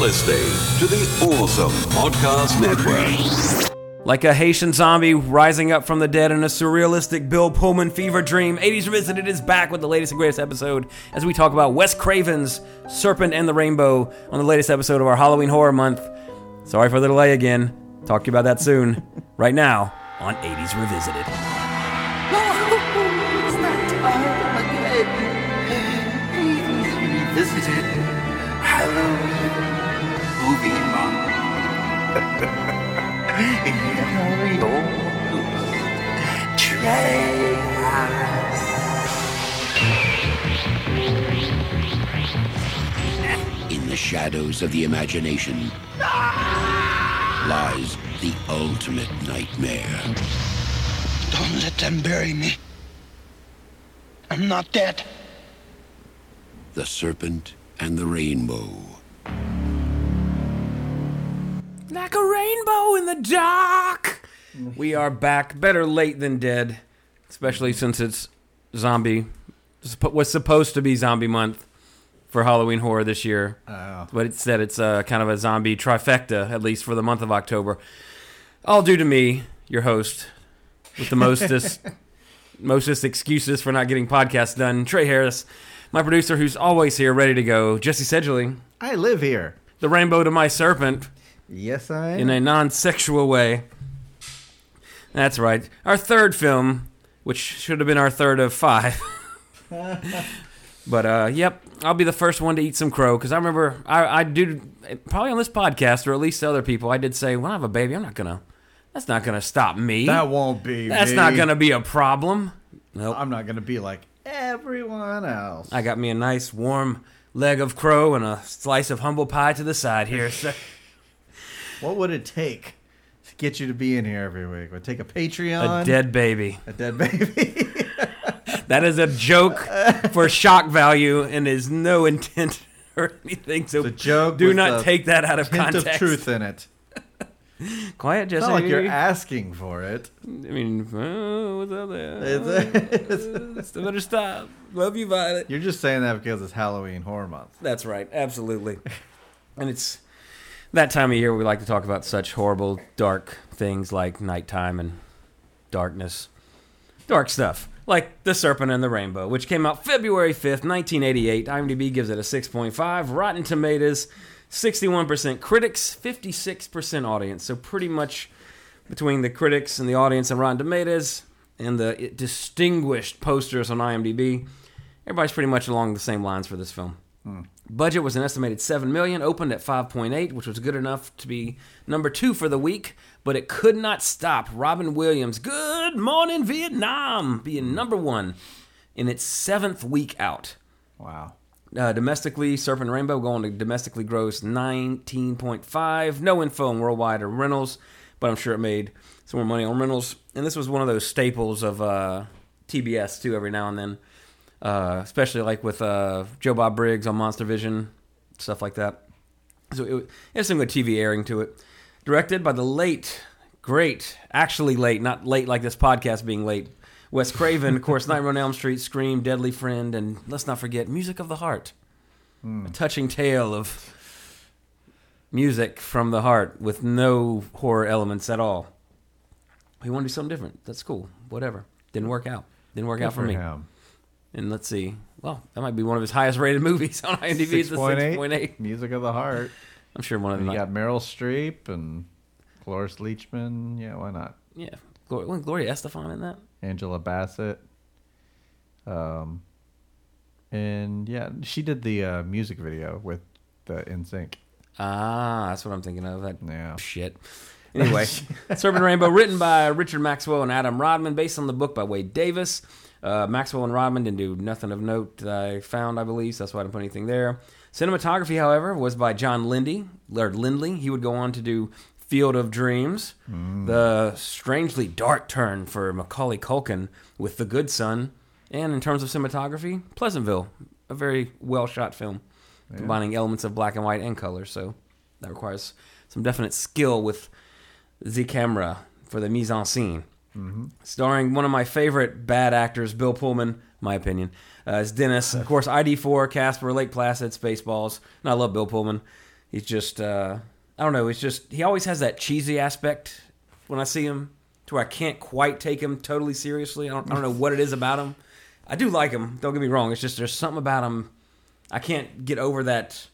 listening to the Awesome Podcast Network. Like a Haitian zombie rising up from the dead in a surrealistic Bill Pullman fever dream, 80s Revisited is back with the latest and greatest episode as we talk about Wes Craven's Serpent and the Rainbow on the latest episode of our Halloween Horror Month. Sorry for the delay again. Talk to you about that soon. right now on 80s Revisited. It's that time again. Revisited In the shadows of the imagination lies the ultimate nightmare. Don't let them bury me. I'm not dead. The serpent and the rainbow. Like a rainbow in the dark. We are back. Better late than dead, especially since it's zombie. Was supposed to be zombie month for Halloween horror this year, but instead it's uh, kind of a zombie trifecta, at least for the month of October. All due to me, your host, with the mostest mostest excuses for not getting podcasts done, Trey Harris, my producer who's always here, ready to go, Jesse Seidule, I live here. the rainbow to my serpent Yes, I am. in a non-sexual way. That's right. Our third film, which should have been our third of five. but uh, yep, I'll be the first one to eat some crow because I remember I, I do probably on this podcast or at least other people. I did say when I have a baby, I'm not gonna. That's not gonna stop me. that won't be. That's me. not gonna be a problem. Nope. I'm not gonna be like everyone else. I got me a nice warm leg of crow and a slice of humble pie to the side here. So. What would it take to get you to be in here every week? Would it take a Patreon? A dead baby. a dead baby. That is a joke for shock value and is no intent or anything. So It's a joke do not take that out of Hint context. of truth in it. Quiet, Jesse. It's not like you're asking for it. I mean, oh, what's up there? It's, it's, uh, Still better stop. Love you, Violet. you're just saying that because it's Halloween horror month. That's right. Absolutely. and it's that time of year we like to talk about such horrible, dark things like nighttime and darkness. Dark stuff. Like The Serpent and the Rainbow, which came out February 5th, 1988. IMDb gives it a 6.5. Rotten Tomatoes, 61% critics, 56% audience. So pretty much between the critics and the audience and Rotten Tomatoes and the distinguished posters on IMDb, everybody's pretty much along the same lines for this film. Budget was an estimated 7 million, opened at 5.8, which was good enough to be number 2 for the week, but it could not stop Robin Williams' Good Morning Vietnam being number 1 in its 7th week out. Wow. Uh, domestically, Serpent Rainbow going to domestically gross 19.5. No info on worldwide or rentals, but I'm sure it made some more money on rentals. And this was one of those staples of uh, TBS too. Every now and then, uh, especially like with uh, Joe Bob Briggs on Monster Vision, stuff like that. So it, it has some good TV airing to it. Directed by the late, great, actually late, not late like this podcast being late. Wes Craven, of course, Nightmare on Elm Street, Scream, Deadly Friend, and let's not forget Music of the Heart. A touching tale of music from the heart with no horror elements at all. We want to do something different. That's cool. Whatever. Didn't work out. Didn't work out for, me. him. And let's see. Well, that might be one of his highest rated movies on IMDb. It's a 6.8. Music of the Heart. I'm sure one of them. you got Meryl Streep and Cloris Leachman. Yeah, why not? yeah. Gloria, wasn't Gloria Estefan in that? Angela Bassett. Um, and yeah, she did the uh, music video with the NSYNC. Ah, that's what I'm thinking of. That Yeah. shit. Anyway, Serpent Rainbow, written by Richard Maxwell and Adam Rodman, based on the book by Wade Davis. Uh, Maxwell and Rodman didn't do nothing of note that I found, I believe, so that's why I didn't put anything there. Cinematography, however, was by John Lindy, or Lindley. He would go on to do Field of Dreams, the strangely dark turn for Macaulay Culkin with The Good Son, and in terms of cinematography, Pleasantville, a very well shot film, combining elements of black and white and color. So that requires some definite skill with the camera for the mise en scene. Starring one of my favorite bad actors, Bill Pullman, my opinion, uh, as Dennis. Of course, ID4, Casper, Lake Placid, Spaceballs. And I love Bill Pullman. He's just uh, I don't know. He's just he always has that cheesy aspect when I see him, to where I can't quite take him totally seriously. I don't, I don't know what it is about him. I do like him. Don't get me wrong. It's just there's something about him. I can't get over that.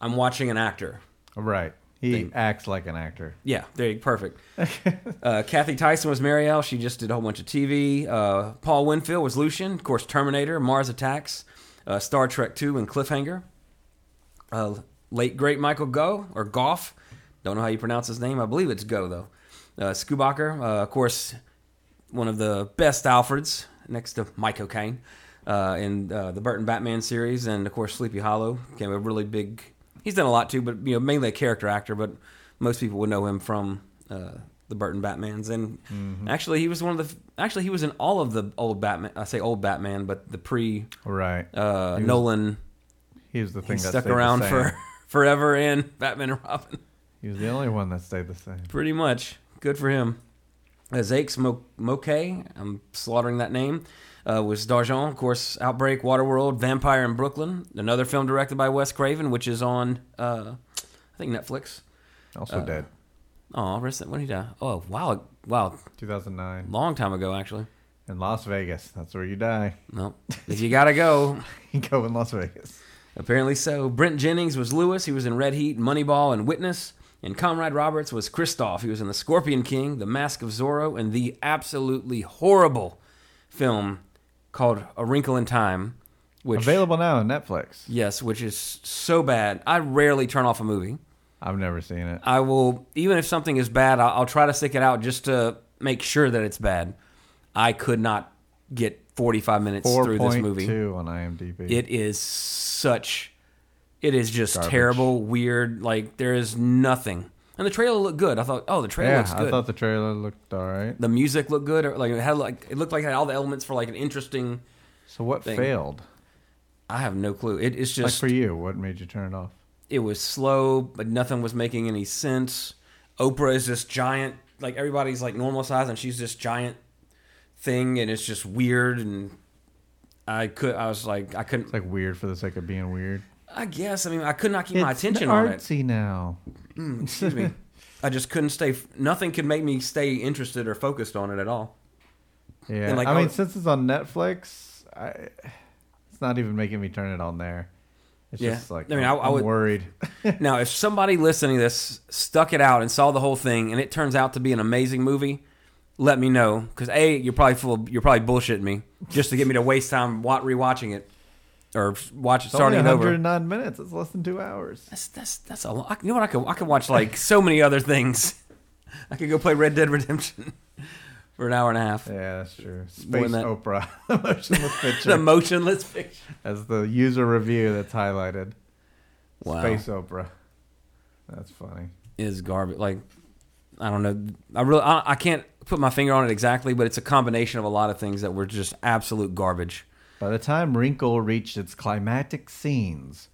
I'm watching an actor. Right. He acts like an actor. Yeah, there, you- perfect. uh, Cathy Tyson was Marielle. She just did a whole bunch of TV. Uh, Paul Winfield was Lucien. Of course, Terminator, Mars Attacks, uh, Star Trek Two, and Cliffhanger. Uh, late great Michael Go or Goff. Don't know how you pronounce his name. I believe it's Go though. Uh, Schoonbacher, uh, of course, one of the best Alfreds next to Michael Caine uh, in uh, the Burton Batman series, and of course Sleepy Hollow became a really big. He's done a lot too, but you know mainly a character actor. But most people would know him from uh, the Burton Batmans, and actually he was one of the. Actually, he was in all of the old Batman. I say old Batman, but the pre Right. uh, He was- Nolan. He was the He thing that stuck around for forever in Batman and Robin. He was the only one that stayed the same. Pretty much. Good for him. Uh, Zakes Mo- Mokae, I'm slaughtering that name, uh, was D'Argent, of course, Outbreak, Waterworld, Vampire in Brooklyn, another film directed by Wes Craven, which is on, uh, I think, Netflix. Also Uh, dead. Oh, recent, when did he die? Oh, wow, wow, 2009 long time ago, actually. in Las Vegas. That's where you die. No, if you gotta go, You go in Las Vegas. Apparently so. Brent Jennings was Lewis. He was in Red Heat, Moneyball, and Witness. And Conrad Roberts was Christophe. He was in The Scorpion King, The Mask of Zorro, and the absolutely horrible film called A Wrinkle in Time. Which, Available now on Netflix. Yes, which is so bad. I rarely turn off a movie. I've never seen it. I will, even if something is bad, I'll, I'll try to stick it out just to make sure that it's bad. I could not get 45 minutes through this movie. two on IMDb. It is such. It is just Garbage. terrible, weird. Like there is nothing. And the trailer looked good. I thought, oh, the trailer yeah, looks good. I thought the trailer looked all right. the music looked good. Or, like it had like it looked like it had all the elements for like an interesting. So what thing. failed? I have no clue. It, it's Like just for you, what made you turn it off? it was slow, but nothing was making any sense. Oprah is this giant, like everybody's like normal size, and she's this giant thing, and it's just weird. And I could, I was like, I couldn't. It's like weird for the sake of being weird. I guess. I mean, I could not keep my It's attention on it. artsy now. Hmm, excuse me. I just couldn't stay. Nothing could make me stay interested or focused on it at all. Yeah, like, I mean, oh- since it's on Netflix, I, it's not even making me turn it on there. It's Yeah. just like I mean, I- I I'm would- worried. Now, if somebody listening to this stuck it out and saw the whole thing, and it turns out to be an amazing movie, let me know. Because a, you're probably full. Of, you're probably bullshitting me just to get me to waste time rewatching it or watch it It's only starting it over. 109 minutes. It's less than two hours. That's that's that's a lot. You know what? I could I could watch like so many other things. I could go play Red Dead Redemption for an hour and a half. Yeah, that's true. Space that. opera, the motionless picture, The motionless picture. as the user review that's highlighted. Wow. Space opera. That's funny. is garbage. Like I don't know. I really I, I can't put my finger on it exactly, but it's a combination of a lot of things that were just absolute garbage. By the time Wrinkle reached its climactic scenes,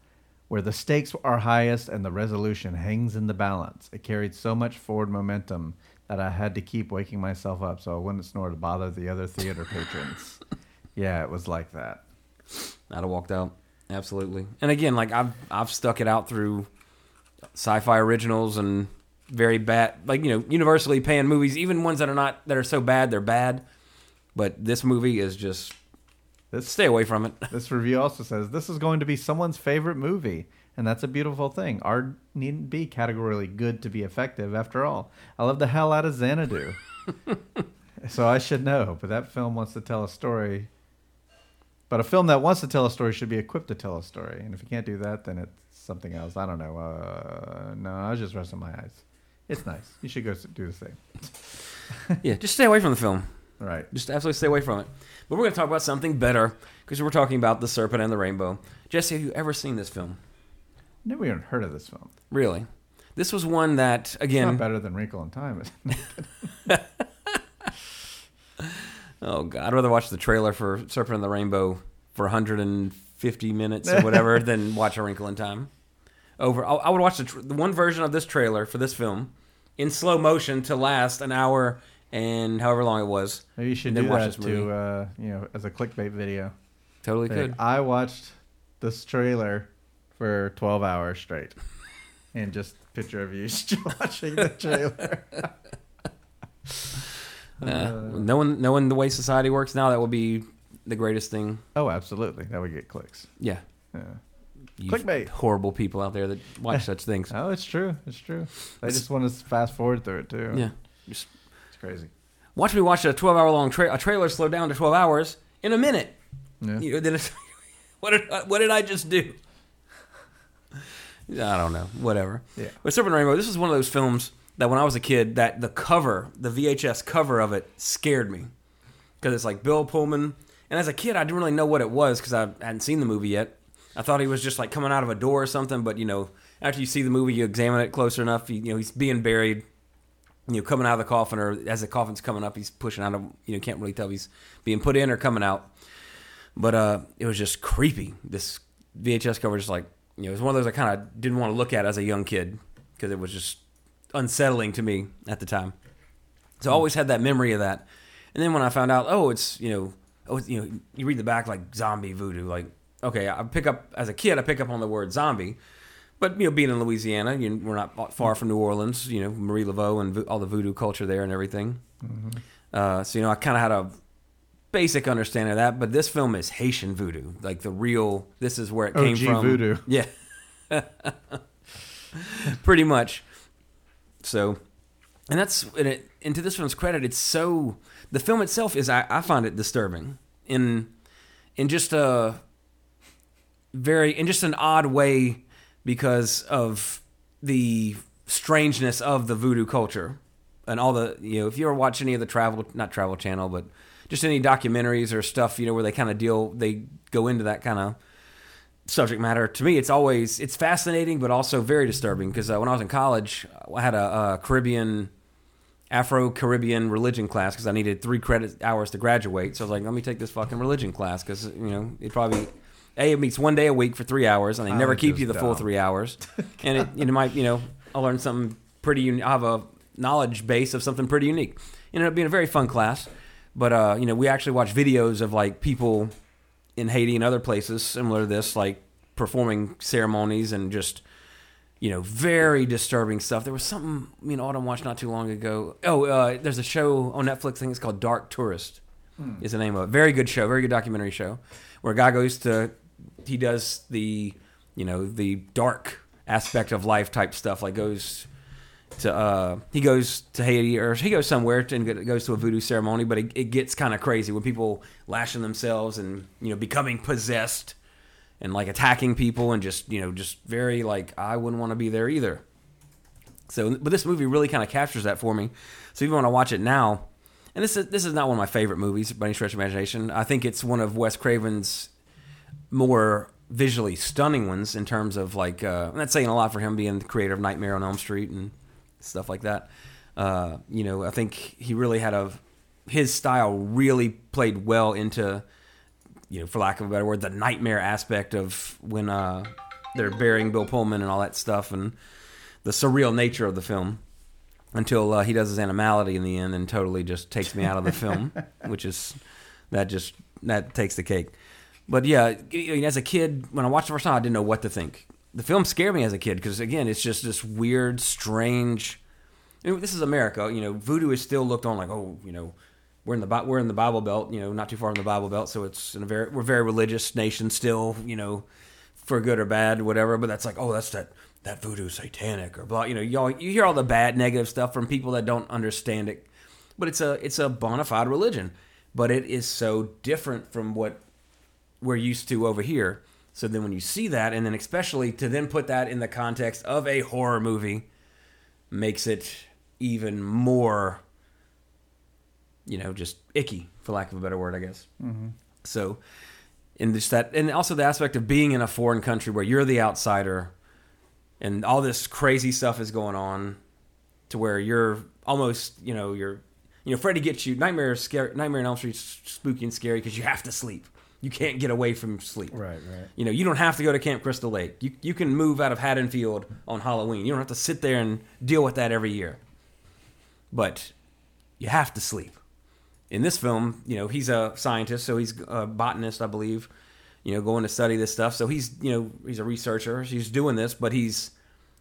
where the stakes are highest and the resolution hangs in the balance, it carried so much forward momentum that I had to keep waking myself up so I wouldn't snore to bother the other theater patrons. yeah, it was like that. I'd have walked out. Absolutely. And again, like I've I've stuck it out through sci-fi originals and very bad, like you know, universally panned movies, even ones that are not that are so bad they're bad. But this movie is just This stay away from it. this review also says this is going to be someone's favorite movie, and that's a beautiful thing. Art needn't be categorically good to be effective. After all, I love the hell out of Xanadu, so I should know. But that film wants to tell a story. But a film that wants to tell a story should be equipped to tell a story, and if you can't do that, then it's something else. I don't know. Uh, no, I was just resting my eyes. It's nice. You should go s- do the same. yeah, just stay away from the film. Right. Just absolutely stay away from it. But we're going to talk about something better because we're talking about the Serpent and the Rainbow. Jesse, have you ever seen this film? Never even heard of this film. Really? This was one that It's again. not better than Wrinkle in Time. Oh god, I'd rather watch the trailer for Serpent and the Rainbow for 150 minutes or whatever than watch A Wrinkle in Time. Over, I, I would watch the, tr- the one version of this trailer for this film in slow motion to last an hour and however long it was. Maybe you should do that to, uh, you know, as a clickbait video. Totally Say, could. I watched this trailer for 12 hours straight. and just picture of you watching the trailer. Uh, knowing knowing the way society works now, that would be the greatest thing. oh, absolutely. That would get clicks. Yeah. Yeah. You Clickbait. Horrible people out there that watch such things. Oh, it's true. It's true. They just want to fast forward through it too. Yeah. Just It's crazy. watch me watch a 12 hour long tra- a trailer slow down to 12 hours in a minute. Yeah. You know, then it's, what did I, what did I just do? I don't know. Whatever. Yeah. But Serpent Rainbow, this is one of those films that when I was a kid, that the cover, the VHS cover of it, scared me because it's like Bill Pullman, and as a kid, I didn't really know what it was because I hadn't seen the movie yet. I thought he was just like coming out of a door or something, but you know, after you see the movie, you examine it closer enough. You, you know, he's being buried. You know, coming out of the coffin, or as the coffin's coming up, he's pushing out of. You know, can't really tell if he's being put in or coming out. But uh, it was just creepy. This VHS cover, just like you know, it was one of those I kind of didn't want to look at as a young kid because it was just unsettling to me at the time. So I always had that memory of that. And then when I found out, oh, it's you know, oh, it's, you know, you read the back like zombie voodoo. Like, okay, I pick up as a kid, I pick up on the word zombie. But you know, being in Louisiana, you know, we're not far from New Orleans. You know, Marie Laveau and vo- all the voodoo culture there and everything. Uh, so you know, I kind of had a basic understanding of that. But this film is Haitian voodoo, like the real. This is where it came OG from. voodoo. Yeah, pretty much. So, and that's and, it, and to this film's credit, it's so the film itself is I, I find it disturbing in in just a very in just an odd way because of the strangeness of the voodoo culture. And all the you know if you ever watch any of the travel not travel channel but just any documentaries or stuff you know where they kind of deal they go into that kind of subject matter to me it's always it's fascinating but also very disturbing. Because uh, when i was in college i had a, a caribbean afro-caribbean religion class because i needed three credit hours to graduate. So i was like let me take this fucking religion class because you know it probably a it meets one day a week for three hours and they never Oh, keep you the full three hours and it, it might you know i learned something pretty uni- i have a knowledge base of something pretty unique it ended up being a very fun class but uh, you know we actually watched videos of like people in Haiti and other places similar to this, like performing ceremonies and just you know very disturbing stuff. There was something me and Autumn watched not too long ago. Oh, uh, there's a show on Netflix. I think it's called Dark Tourist. Is the name of it. Very good show. Very good documentary show where a guy goes to he does the you know the dark aspect of life type stuff. Like goes to uh, he goes to Haiti or he goes somewhere and goes to a voodoo ceremony, but it, it gets kind of crazy when people lashing themselves and you know becoming possessed and like attacking people and just you know just very like I wouldn't want to be there either. So, but this movie really kind of captures that for me. So even when I watch it now, and this is this is not one of my favorite movies by any stretch of imagination. I think it's one of Wes Craven's more visually stunning ones in terms of like uh, and that's saying a lot for him being the creator of Nightmare on Elm Street and stuff like that. Uh, you know, I think he really had a his style really played well into you know, for lack of a better word, the nightmare aspect of when uh, they're burying Bill Pullman and all that stuff, and the surreal nature of the film. Until uh, he does his animality in the end and totally just takes me out of the film, which is that just that takes the cake. But yeah, you know, as a kid, when I watched the first time, I didn't know what to think. The film scared me as a kid because again, it's just this weird, strange. I mean, this is America, you know. Voodoo is still looked on like, oh, you know, we're in the we're in the Bible Belt, you know, not too far from the Bible Belt, so it's in a very we're a very religious nation still, you know, for good or bad, whatever. But that's like, oh, that's that that voodoo satanic or blah, you know. Y'all you hear all the bad negative stuff from people that don't understand it, but it's a it's a bona fide religion, but it is so different from what we're used to over here. So then when you see that, and then especially to then put that in the context of a horror movie, makes it even more you know, just icky, for lack of a better word, I guess. Mm-hmm. So, and just that, and also the aspect of being in a foreign country where you're the outsider, and all this crazy stuff is going on, to where you're almost, you know, you're, you know, Freddy gets you. Nightmare is scary. Nightmare on Elm Street's spooky and scary because you have to sleep. You can't get away from sleep. Right, right. You know, you don't have to go to Camp Crystal Lake. You you can move out of Haddonfield on Halloween. You don't have to sit there and deal with that every year. But you have to sleep. In this film, you know, he's a scientist, so he's a botanist, I believe. You know, going to study this stuff. So he's, you know, he's a researcher. He's doing this, but he's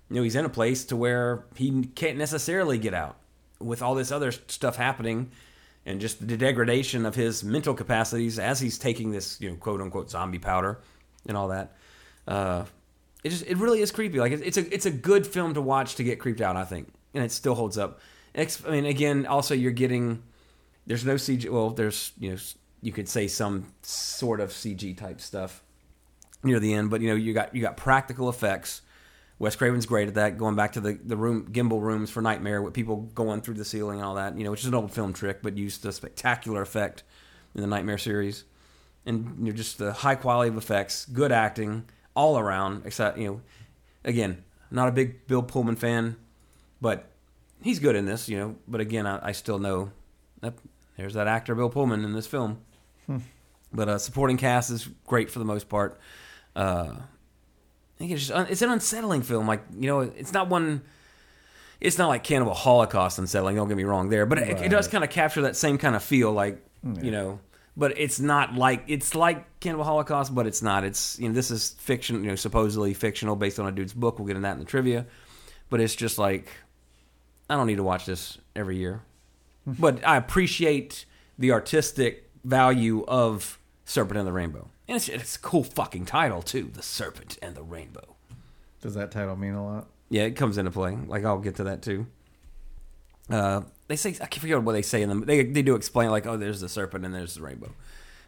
you know he's in a place to where he can't necessarily get out with all this other stuff happening and just the degradation of his mental capacities as he's taking this you know quote unquote zombie powder and all that. Uh it just it really is creepy. Like it's, a it's a good film to watch to get creeped out i think and it still holds up. I mean again also you're getting there's no cg well there's you know you could say some sort of cg type stuff near the end but you know you got you got practical effects Wes Craven's great at that, going back to the, the room gimbal rooms for Nightmare with people going through the ceiling and all that, you know, which is an old film trick, but used a spectacular effect in the Nightmare series. And you know, just the high quality of effects, good acting all around, except, you know, again, not a big Bill Pullman fan, but he's good in this, you know, but again, I, I still know that there's that actor Bill Pullman in this film. But uh, supporting cast is great for the most part. Uh, think it's just it's an unsettling film. Like you know, it's not one. It's not like Cannibal Holocaust unsettling. Don't get me wrong there, but it, it does kind of capture that same kind of feel. Like mm, you know, but it's not like it's like Cannibal Holocaust, but it's not. It's you know this is fiction. You know, supposedly fictional based on a dude's book. We'll get into that in the trivia, but it's just like I don't need to watch this every year, hmm. but I appreciate the artistic value of Serpent and the Rainbow. And it's, it's a cool fucking title too, The Serpent and the Rainbow. Does that title mean a lot? Yeah, it comes into play. Like I'll get to that too. Uh, they say I can't forget what they say in them. They they do explain like, oh, there's the serpent and there's the rainbow.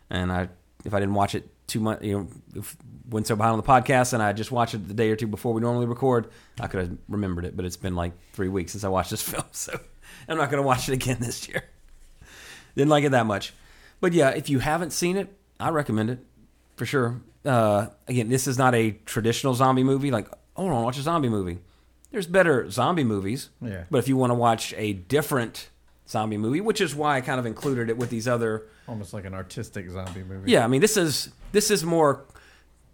And I, if I didn't watch it too much, you know, if went so behind on the podcast and I just watched it the day or two before we normally record, I could have remembered it. But it's been like three weeks since I watched this film, so I'm not going to watch it again this year. Didn't like it that much. But yeah, if you haven't seen it, I recommend it for sure. Uh, again, this is not a traditional zombie movie. Like, oh, I want to watch a zombie movie. There's better zombie movies. Yeah. But if you want to watch a different zombie movie, which is why I kind of included it with these other. Almost like an artistic zombie movie. Yeah, I mean, this is this is more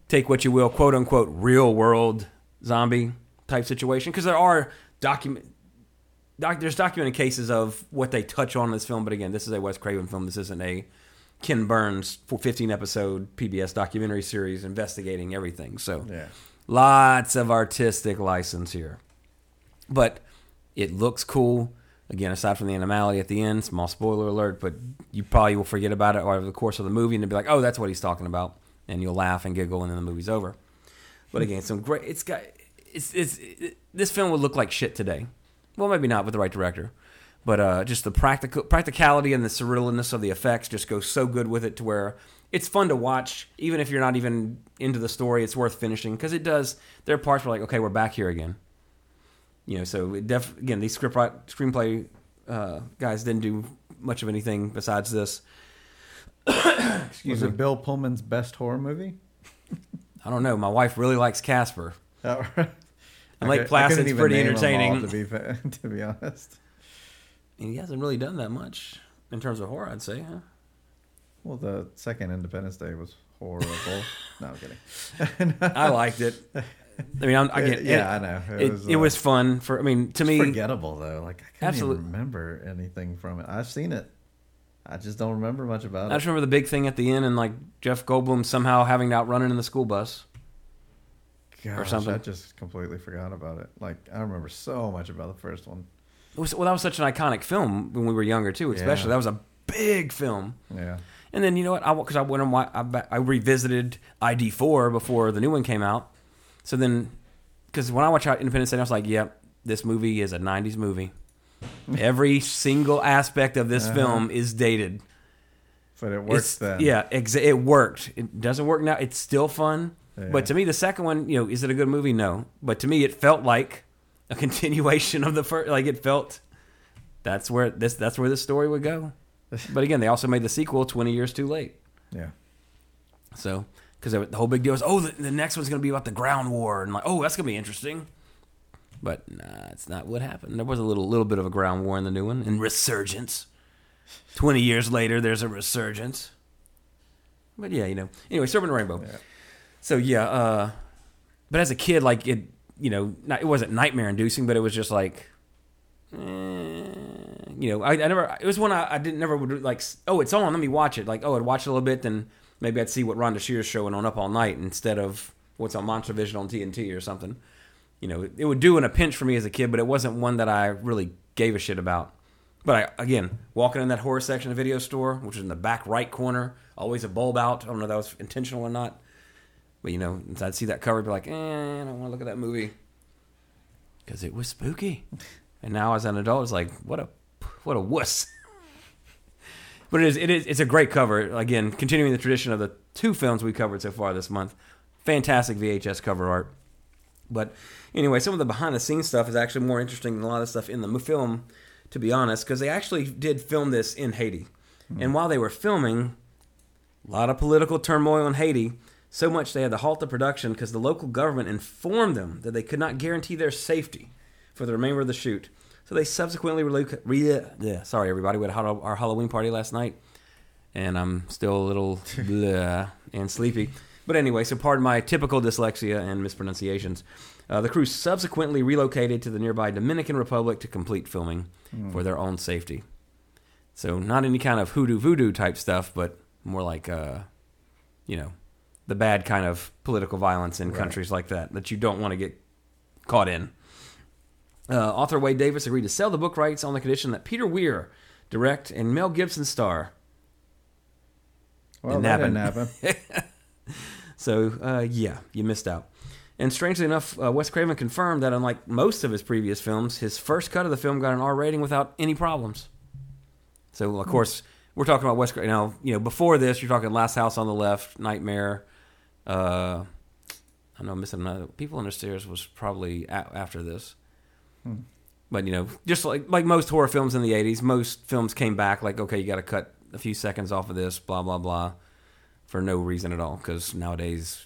take what you will, quote unquote, real world zombie type situation because there are document. Doc, there's documented cases of what they touch on in this film, but again, this is a Wes Craven film. This isn't a Ken Burns for 15 episode PBS documentary series investigating everything. So Yeah. lots of artistic license here. But it looks cool. Again, aside from the animality at the end, small spoiler alert, but you probably will forget about it over the course of the movie and be like, oh, that's what he's talking about. And you'll laugh and giggle and then the movie's over. But again, some great, it's got, it's, it's, it, this film would look like shit today. Well, maybe not with the right director. But uh, just the practical practicality and the surrealness of the effects just goes so good with it to where it's fun to watch, even if you're not even into the story. It's worth finishing because it does. There are parts where like, okay, we're back here again. You know, so it def again these script screenplay uh, guys didn't do much of anything besides this. Was it Bill Pullman's best horror movie? I don't know. My wife really likes Casper. Oh, right. And I Lake cou- I couldn't Placid's pretty 'em all, entertaining. to be to be honest. And he hasn't really done that much in terms of horror, I'd say. Huh? Well, the second Independence Day was horrible. no, I'm kidding. I liked it. I mean, I'm, I get Yeah, it, I know. It, It was, was, uh, fun for. I mean, to me, forgettable though. Like I can't even remember anything from it. I've seen it. I just don't remember much about it. I just remember the big thing at the end and like Jeff Goldblum somehow having to outrun it in the school bus. Gosh, something. I just completely forgot about it. Like I remember so much about the first one. Was, well, that was such an iconic film when we were younger too. Especially Yeah. that was a big film. Yeah. And then you know what? I because I went and I, I revisited ID four before the new one came out. So then, because when I watched out Independence Day, I was like, "Yep, this movie is a '90s movie. Every single aspect of this uh-huh. film is dated. But it works It's- then. Yeah, exa- it worked. It doesn't work now. It's still fun. Yeah. But to me, the second one, you know, is it a good movie? No. But to me, it felt like a continuation of the first. Like it felt that's where this that's where this story would go. But again, they also made the sequel twenty years too late. Yeah. So because the whole big deal is, oh, the, the next one's going to be about the ground war, and like, oh, that's going to be interesting. But nah, it's not what happened. There was a little little bit of a ground war in the new one, and resurgence. Twenty years later, there's a resurgence. But yeah, you know. Anyway, Serpent Rainbow. Yeah. So yeah, uh, but as a kid, like it, you know, not, it wasn't nightmare inducing, but it was just like, eh, you know, I, I never. It was one I, I didn't never would like. Oh, it's on. Let me watch it. Like, oh, I'd watch it a little bit, then maybe I'd see what Rhonda Shear's showing on Up All Night instead of what's on Monster Vision on TNT or something. you know, it would do in a pinch for me as a kid, but it wasn't one that I really gave a shit about. But I, again, walking in that horror section of video store, which is in the back right corner, always a bulb out. I don't know if that was intentional or not. But, you know, I'd see that cover and be like, eh, I don't want to look at that movie. Because it was spooky. And now as an adult, it's like, what a, what a wuss. but it is, it is, it's a great cover. Again, continuing the tradition of the two films we covered so far this month. Fantastic VHS cover art. But anyway, some of the behind the scenes stuff is actually more interesting than a lot of stuff in the film, to be honest, because they actually did film this in Haiti. And while they were filming, a lot of political turmoil in Haiti, so much they had to halt the production because the local government informed them that they could not guarantee their safety for the remainder of the shoot. So they subsequently reloc- re- yeah, sorry everybody, we had our Halloween party last night, and I'm still a little bleh and sleepy. But anyway, so pardon my typical dyslexia and mispronunciations. Uh, the crew subsequently relocated to the nearby Dominican Republic to complete filming for their own safety. So not any kind of hoodoo voodoo type stuff, but more like, uh, you know, the bad kind of political violence in countries like that that you don't want to get caught in. Uh, author Wade Davis agreed to sell the book rights on the condition that Peter Weir direct and Mel Gibson star. Well, Didn't that didn't happen. happen. So, uh, yeah, you missed out. And strangely enough, uh, Wes Craven confirmed that unlike most of his previous films, his first cut of the film got an R rating without any problems. So, of course, we're talking about Wes Craven. Now, you know, before this, you're talking Last House on the Left, Nightmare. Uh, I know I'm missing another. People on the Stairs was probably a- after this. But you know, just like like most horror films in the '80s, most films came back like, okay, you got to cut a few seconds off of this, blah blah blah, for no reason at all. Because nowadays,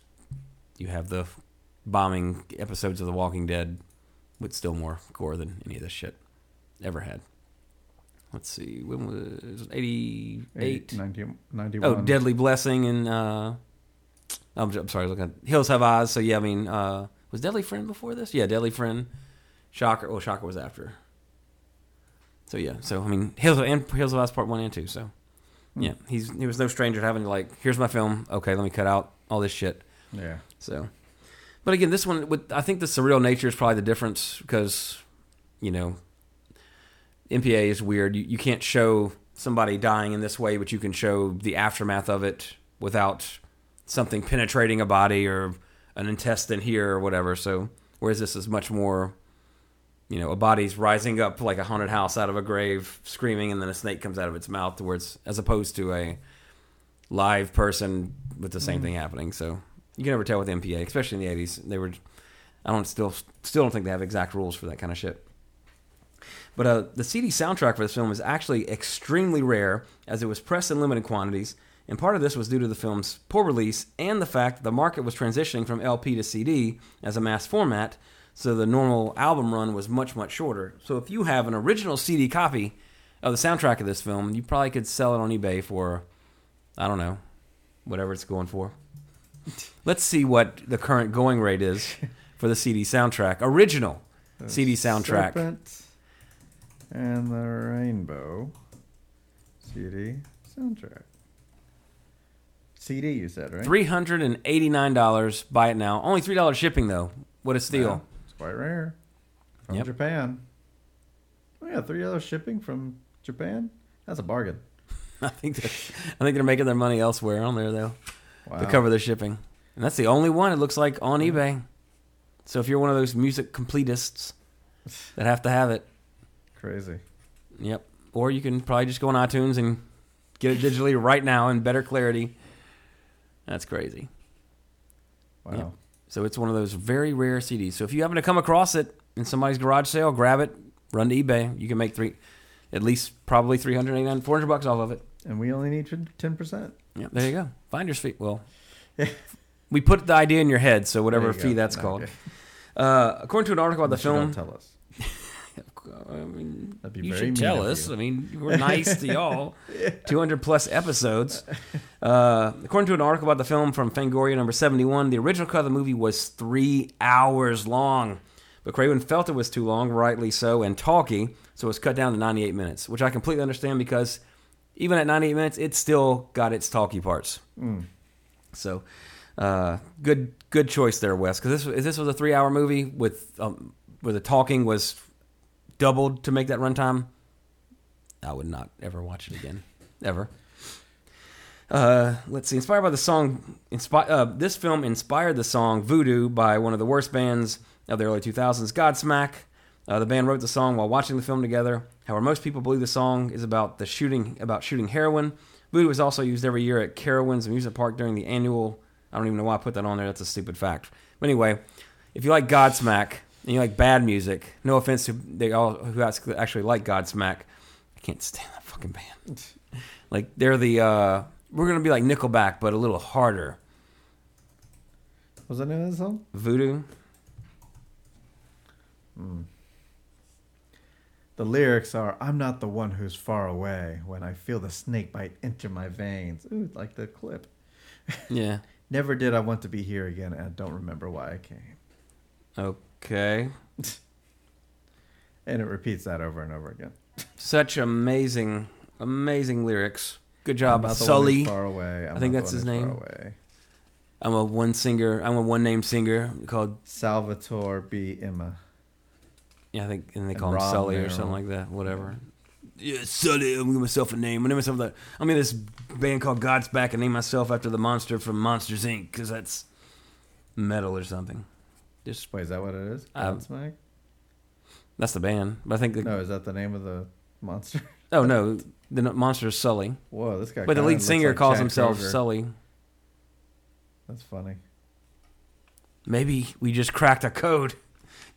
you have the bombing episodes of The Walking Dead with still more gore than any of this shit ever had. Let's see, when was it? '88? 90 91. Oh, Deadly Blessing and uh, I'm, I'm sorry, looking at Hills Have Eyes. So yeah, I mean, uh, was Deadly Friend before this? Yeah, Deadly Friend. Shocker. Well, Shocker was after. So yeah, so I mean, Hills and Hills Have Eyes Part One and Two. So yeah, he's he was no stranger to having to like, here's my film. Okay, let me cut out all this shit. Yeah. So, but again, this one, with I think the surreal nature is probably the difference because, you know, MPA is weird. You, you can't show somebody dying in this way, but you can show the aftermath of it without something penetrating a body or an intestine here or whatever. So, whereas this is much more, you know, a body's rising up like a haunted house out of a grave, screaming, and then a snake comes out of its mouth. Towards as opposed to a live person with the same thing happening. So you can never tell with MPA, especially in the '80s. They were, I don't still still don't think they have exact rules for that kind of shit. But uh, the CD soundtrack for this film is actually extremely rare, as it was pressed in limited quantities, and part of this was due to the film's poor release and the fact that the market was transitioning from LP to CD as a mass format, so the normal album run was much much shorter. So if you have an original CD copy of the soundtrack of this film, you probably could sell it on eBay for, I don't know, whatever it's going for. Let's see what the current going rate is for the CD soundtrack. Original CD soundtrack. And the Rainbow CD soundtrack. CD, you said, right? Three hundred and eighty nine dollars. Buy it now. Only three dollars shipping though. What a steal! It's quite rare. From Yep. Japan. Oh yeah, three dollars shipping from Japan. That's a bargain. I think I think they're making their money elsewhere on there though Wow. to cover their shipping, and that's the only one it looks like on eBay. So if you're one of those music completists that have to have it, Crazy. yep. Or you can probably just go on iTunes and get it digitally right now in better clarity. That's crazy. Wow. Yep. So it's one of those very rare CDs. So if you happen to come across it in somebody's garage sale, grab it, run to eBay. You can make three, at least probably 389, 400 bucks off of it. And we only need ten percent. Yep, there you go. Finder's fee. Well, we put the idea in your head, so whatever fee that's called. Uh, according to an article about the film, Don't Tell us. I mean, That'd be you very should tell us. I mean, we're nice to y'all. 200 plus episodes. Uh, according to an article about the film from Fangoria number 71, the original cut of the movie was three hours long. But Craven felt it was too long, rightly so, and talky, so it was cut down to 98 minutes, which I completely understand because even at 98 minutes, it still got its talky parts. So, uh, good good choice there, Wes. Because this this was a three hour movie with um, where the talking was doubled to make that runtime. I would not ever watch it again, ever. Uh, let's see. Inspired by the song, inspi- uh, this film inspired the song "Voodoo" by one of the worst bands of the early 2000s, Godsmack. Uh, the band wrote the song while watching the film together. However, most people believe the song is about the shooting about shooting heroin. Voodoo is also used every year at Carowinds Amusement Park during the annual. I don't even know why I put that on there. That's a stupid fact. But anyway, if you like Godsmack and you like bad music, no offense to they all who actually like Godsmack, I can't stand that fucking band. like they're the uh, we're gonna be like Nickelback, but a little harder. Was that name of the song? Voodoo. The lyrics are I'm not the one who's far away when I feel the snake bite into my veins. Ooh, like the clip. Yeah. Never did I want to be here again, and I don't remember why I came. Okay. And it repeats that over and over again. Such amazing, amazing lyrics. Good I'm job, not the one Sully. far away. I'm I think that's his name. I'm a one singer. I'm a one name singer called. Salvatore B. Emma. Yeah, I think and they And call him Rob Sully or something like that. Whatever. Yeah, Sully. I'm gonna give myself a name. I name myself that. I'm in this band called Godsmack and name myself after the monster from Monsters Inc. because that's metal or something. Just Wait, is that what it is? Um, Godsmack? that's the band. But I think the, No, is that the name of the monster? oh no, the monster is Sully. Whoa, this guy. But the lead singer like calls Chad himself Kroeger. Sully. That's funny. Maybe we just cracked a code.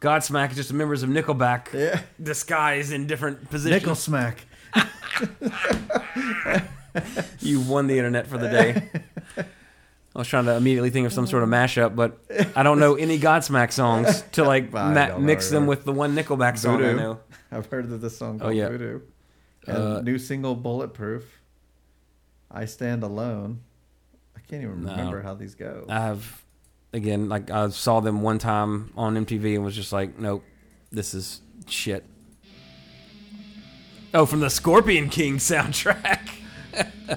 Godsmack is just the members of Nickelback Yeah. disguised in different positions. Nickel smack. You won the internet for the day. I was trying to immediately think of some sort of mashup, but I don't know any Godsmack songs to like ma- mix them with the one Nickelback song I know. I've heard of this song Oh, called yeah. Voodoo. And Uh, new single Bulletproof. I Stand Alone. I can't even No. remember how these go. I have, again, like I saw them one time on MTV and was just like, nope, this is shit. Oh, from the Scorpion King soundtrack. I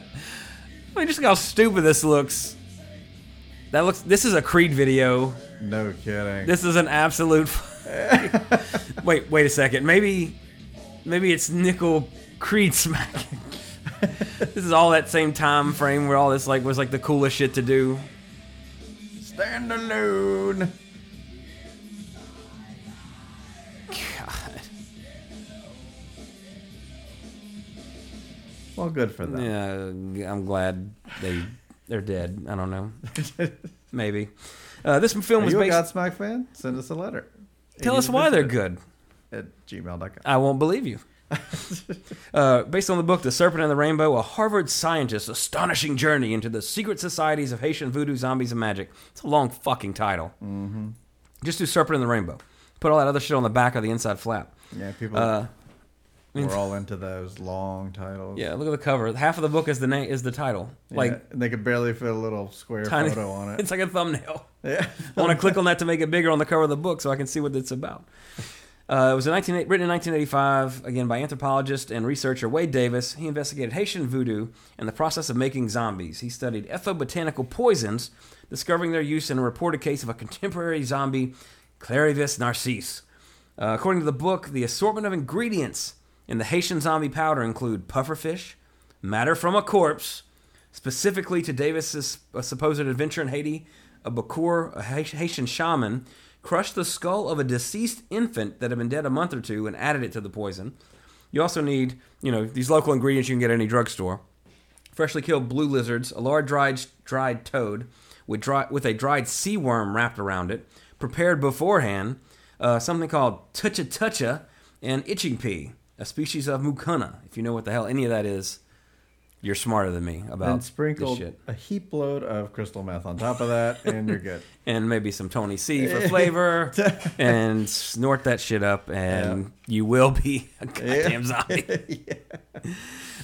mean, just look how stupid this looks. That looks. This is a Creed video. no kidding. This is an absolute. wait, wait a second. Maybe, maybe it's Nickel Creed smacking. this is all that same time frame where all this like was like the coolest shit to do. Stand Alone. God. Well, good for them. Yeah, I'm glad they they're dead. I don't know. Maybe. Uh, this film Are was you a based. Godsmack fan? Send us a letter. Tell us why they're good. At gmail.com. I won't believe you. uh, based on the book The Serpent and the Rainbow, a Harvard scientist's astonishing journey into the secret societies of Haitian voodoo, zombies, and magic. It's a long fucking title. Mm-hmm. Just do Serpent and the Rainbow. Put all that other shit on the back of the inside flap. Yeah, people Uh, were all into those long titles. yeah, look at the cover. Half of the book is the name is the title. Yeah, Like and they could barely fit a little square tiny. photo on it. It's like a thumbnail. yeah. I want to click on that to make it bigger on the cover of the book so I can see what it's about. Uh, it was a 19, written in 1985, again by anthropologist and researcher Wade Davis. He investigated Haitian voodoo and the process of making zombies. He studied ethnobotanical poisons, discovering their use in a reported case of a contemporary zombie, Clairvius Narcisse. Uh, according to the book, the assortment of ingredients in the Haitian zombie powder include pufferfish, matter from a corpse, specifically to Davis's uh, supposed adventure in Haiti, a bokor, a Haitian shaman, crushed the skull of a deceased infant that had been dead a month or two and added it to the poison. You also need, you know, these local ingredients you can get at any drugstore. Freshly killed blue lizards, a large dried dried toad with dry, with a dried sea worm wrapped around it, prepared beforehand, uh, something called tucha tucha, and itching pea, a species of mucuna. If you know what the hell any of that is, you're smarter than me about and this sprinkled shit. a heap load of crystal meth on top of that, and you're good. and maybe some Tony C for flavor, and snort that shit up, and you will be a goddamn zombie.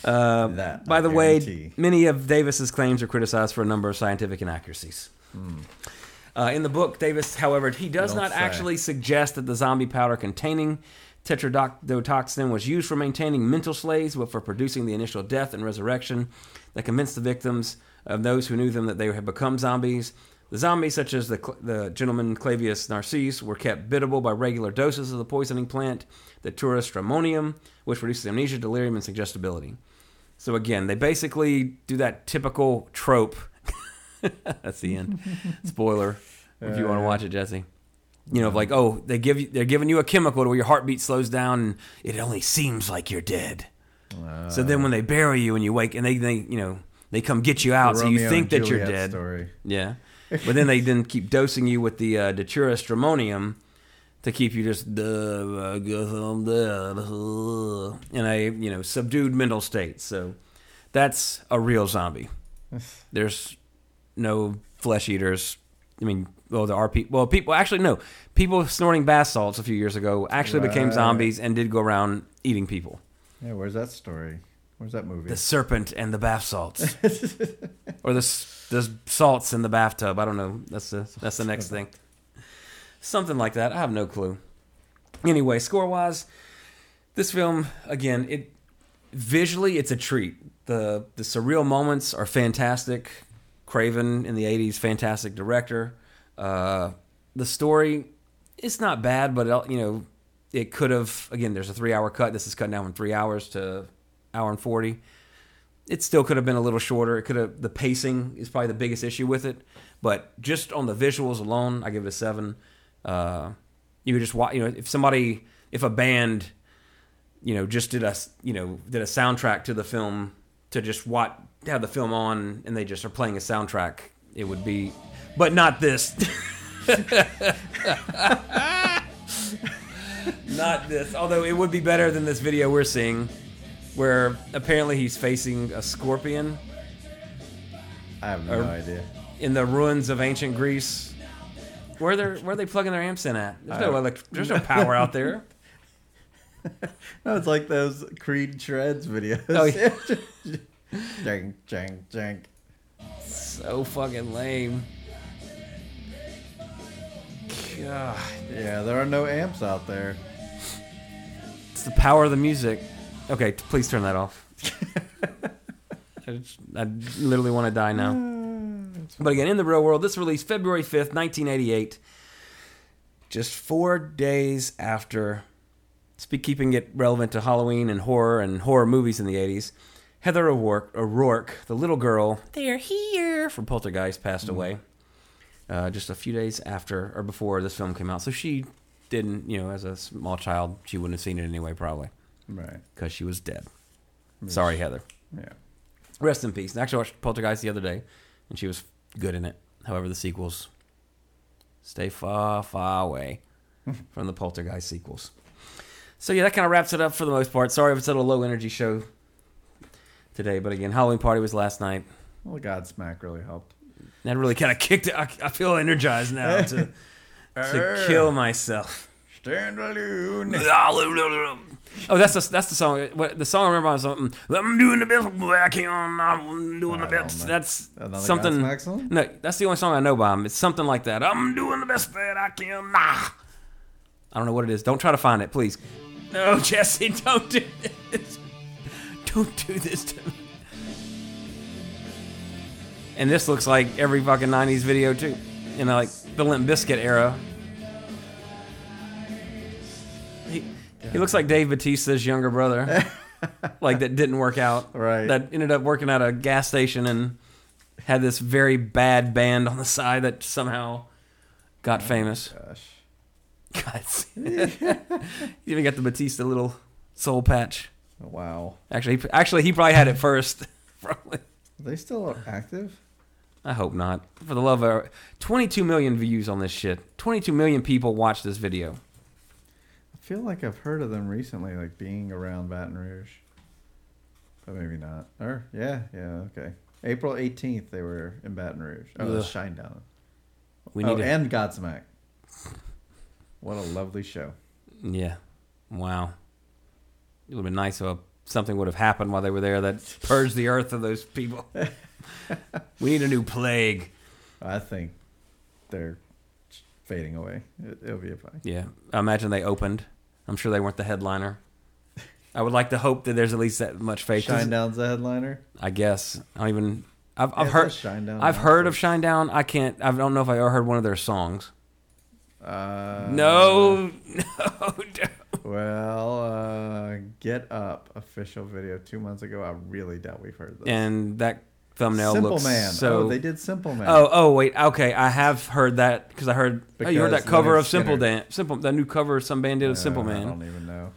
Uh, That, by I the way, many of Davis's claims are criticized for a number of scientific inaccuracies. Uh, in the book, Davis, however, he does Hmm. Don't not say. actually suggest that the zombie powder containing tetrodotoxin was used for maintaining mental slaves, but for producing the initial death and resurrection that convinced the victims of those who knew them that they had become zombies. The zombies, such as the, the gentleman Clairvius Narcisse, were kept biddable by regular doses of the poisoning plant, Datura stramonium, which produces amnesia, delirium, and suggestibility. So again, they basically do that typical trope. That's the end. Spoiler. If you want to uh, watch it, Jesse. You know, of like, oh, they give you, they're giving you a chemical to where your heartbeat slows down, and it only seems like you're dead. so then, when they bury you and you wake, and they, they, you know, they come get you out, so you think that you're dead. Story. Yeah. But then they then keep dosing you with the uh, Datura stramonium to keep you just "Duh, I guess I'm dead," uh, in a you know subdued mental state. So that's a real zombie. There's no flesh eaters. I mean, well, there are people. Well, people actually no people snorting bath salts a few years ago actually became zombies and did go around eating people. Yeah, where's that story? Where's that movie? The serpent and the bath salts, or the the salts in the bathtub. I don't know. That's the that's the next thing. Something like that. I have no clue. Anyway, score wise, this film again it visually it's a treat. the The surreal moments are fantastic. Craven in the '80s, fantastic director. Uh, the story, it's not bad, but it, you know, it could have. Again, there's a three-hour cut. This is cut down from three hours to hour and forty. It still could have been a little shorter. It could have. The pacing is probably the biggest issue with it, but just on the visuals alone, I give it a seven. Uh, you could just watch. You know, if somebody, if a band, you know, just did a, you know, did a soundtrack to the film to just watch, have the film on, and they just are playing a soundtrack, it would be, but not this. not this. Although it would be better than this video we're seeing, where apparently he's facing a scorpion I have no idea. in the ruins of ancient Greece. Where they're where are they plugging their amps in at? There's no uh, elect- there's no power out there. No, it's like those Creed Shreds videos. Oh, yeah. jank, jank, jank. So fucking lame. God, Yeah, there are no amps out there. it's the power of the music. Okay, t- please turn that off. I, just- I literally want to die now. But again, in the real world, this released February 5th, 1988. Just four days after, speak, keeping it relevant to Halloween and horror and horror movies in the 80s, Heather O'Rourke, O'Rourke the little girl, they're here, from Poltergeist, passed mm. away uh, just a few days after or before this film came out. So she didn't, you know, as a small child, she wouldn't have seen it anyway, probably, Right. because she was dead. Sorry, Heather. Yeah. Rest in peace. And actually, I watched Poltergeist the other day, and she was good in it. However, the sequels stay far, far away from the Poltergeist sequels. So yeah, that kind of wraps it up for the most part. Sorry if it's a little low energy show today, but again, Halloween party was last night. Well, the Godsmack really helped. That really kind of kicked it. I, I feel energized now to to kill myself. Stand alone. Oh, that's the that's the song. What the song I remember was um, something. I'm doing the best I can. I'm doing the best. know. That's Another something. Song? No, that's the only song I know by him. It's something like that. I'm doing the best that I can. Nah. I don't know what it is. Don't try to find it, please. No, Jesse, don't do this. Don't do this to me. And this looks like every fucking '90s video too. You know, like the Limp Bizkit era. He, he looks like Dave Batista's younger brother. like that didn't work out. Right. That ended up working at a gas station and had this very bad band on the side that somehow got oh famous. Gosh. God. you even got the Batista little soul patch. Wow. Actually, he, actually, he probably had it first. probably. Are they still active? I hope not. For the love of er, 22 million views on this shit. 22 million people watched this video. I feel like I've heard of them recently, like being around Baton Rouge. But maybe not. Or, yeah, yeah, okay. April 18th, they were in Baton Rouge. Oh, Ugh. it's Shinedown. We oh, need to, and Godsmack. What a lovely show. Yeah. Wow. It would have been nice if something would have happened while they were there that purged the earth of those people. we need a new plague. I think they're fading away. It, it'll be fine. Yeah. I imagine they opened. I'm sure they weren't the headliner. I would like to hope that there's at least that much faith. Shinedown's the headliner. I guess. I don't even I've, I've heard Shinedown I've heard of Netflix. Shinedown. I can't. I don't know if I ever heard one of their songs. Uh, No, no. Well, uh, Get Up official video two months ago. I really doubt we've heard this. And that thumbnail Simple looks Man. so. oh, they did Simple Man. Oh, oh, wait. Okay, I have heard that because I heard. oh, you heard that cover Leonard of Simple Skinner- Dan, Simple, that new cover some band did of Simple Uh, I Man, don't even know.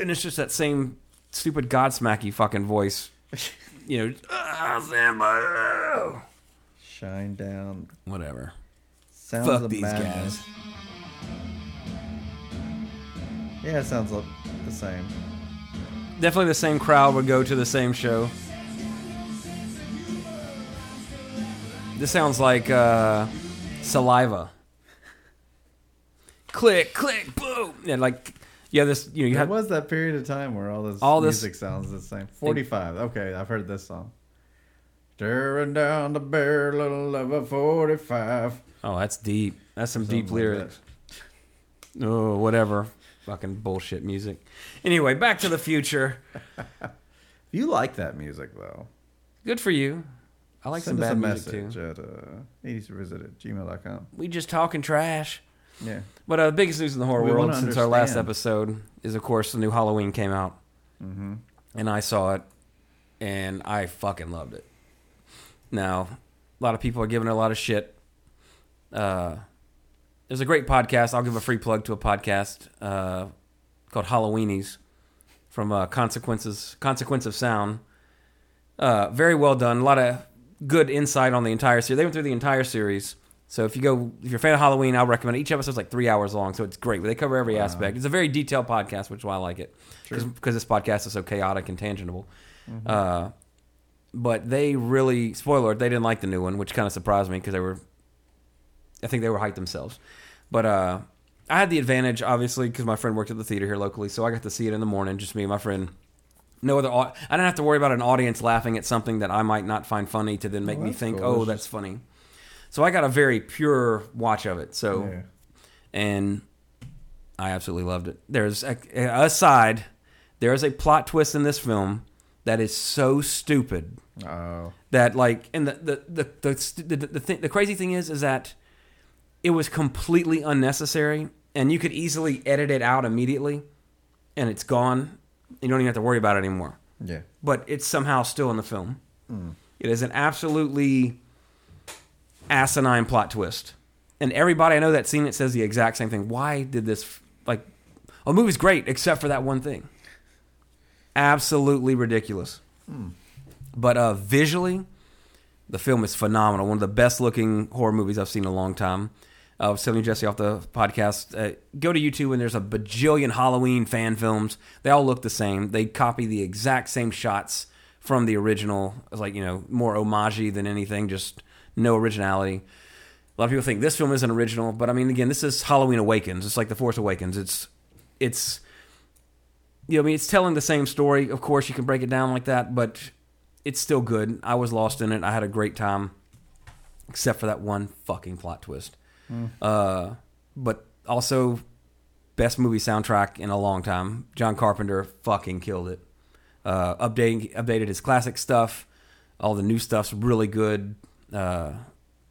and it's just that same stupid Godsmacky fucking voice. You know, "Ah, Simba." Shine down. whatever. Sounds Fuck these madness. guys. Yeah, it sounds lo- the same. Definitely the same crowd would go to the same show. This sounds like uh, saliva. click, click, boom. Yeah, like yeah, this you know you There have was that period of time where all this All this- music sounds the same. Forty-five. Okay, I've heard this song. Tearing down the barrel of a forty-five. oh that's deep. That's some Something deep like lyrics. Oh, whatever. Fucking bullshit music. Anyway, Back to the Future. You like that music though? Good for you. I like some bad message too. at uh, 80s Revisit at gmail.com. We just talking trash. Yeah. But uh, the biggest news in the horror We world since our last episode is, of course, the new Halloween came out, Mm-hmm. and I saw it, and I fucking loved it. Now, a lot of people are giving it a lot of shit. Uh, there's a great podcast. I'll give a free plug to a podcast uh, called Halloweenies from uh, Consequences Consequence of Sound. Uh, very well done. A lot of good insight on the entire series. They went through the entire series. So if you go, if you're a fan of Halloween, I'll recommend it. Each episode's like three hours long, so it's great. They cover every aspect. It's a very detailed podcast, which is why I like it. Because this podcast is so chaotic and tangential. Uh, but they really, spoiler they didn't like the new one, which kind of surprised me because they were, I think they were hyped themselves. But uh, I had the advantage, obviously, because my friend worked at the theater here locally, so I got to see it in the morning, just me and my friend. No other. I don't have to worry about an audience laughing at something that I might not find funny to then make oh, me think, oh, that's funny. So I got a very pure watch of it. So Yeah. and I absolutely loved it. There's a, aside, there is a plot twist in this film that is so stupid Oh. that like, and the the the the the, the, thing, the crazy thing is, is that it was completely unnecessary, and you could easily edit it out immediately, and it's gone. You don't even have to worry about it anymore Yeah. but it's somehow still in the film. It is an absolutely asinine plot twist, and everybody I know that seen it says the exact same thing. Why did this? Like, a movie's great except for that one thing. Absolutely ridiculous. But uh, visually, the film is phenomenal. One of the best looking horror movies I've seen in a long time. Was telling Jesse off the podcast, uh, go to YouTube and there's a bajillion Halloween fan films. They all look the same. They copy the exact same shots from the original. It's like, you know, more homage than anything, just no originality. A lot of people think this film isn't original, but I mean, again, this is Halloween Awakens. It's like The Force Awakens. It's, it's, you know, I mean, it's telling the same story. Of course, you can break it down like that, but it's still good. I was lost in it. I had a great time, except for that one fucking plot twist. Uh, but also, best movie soundtrack in a long time. John Carpenter fucking killed it. Uh, updating updated his classic stuff. All the new stuff's really good. Uh,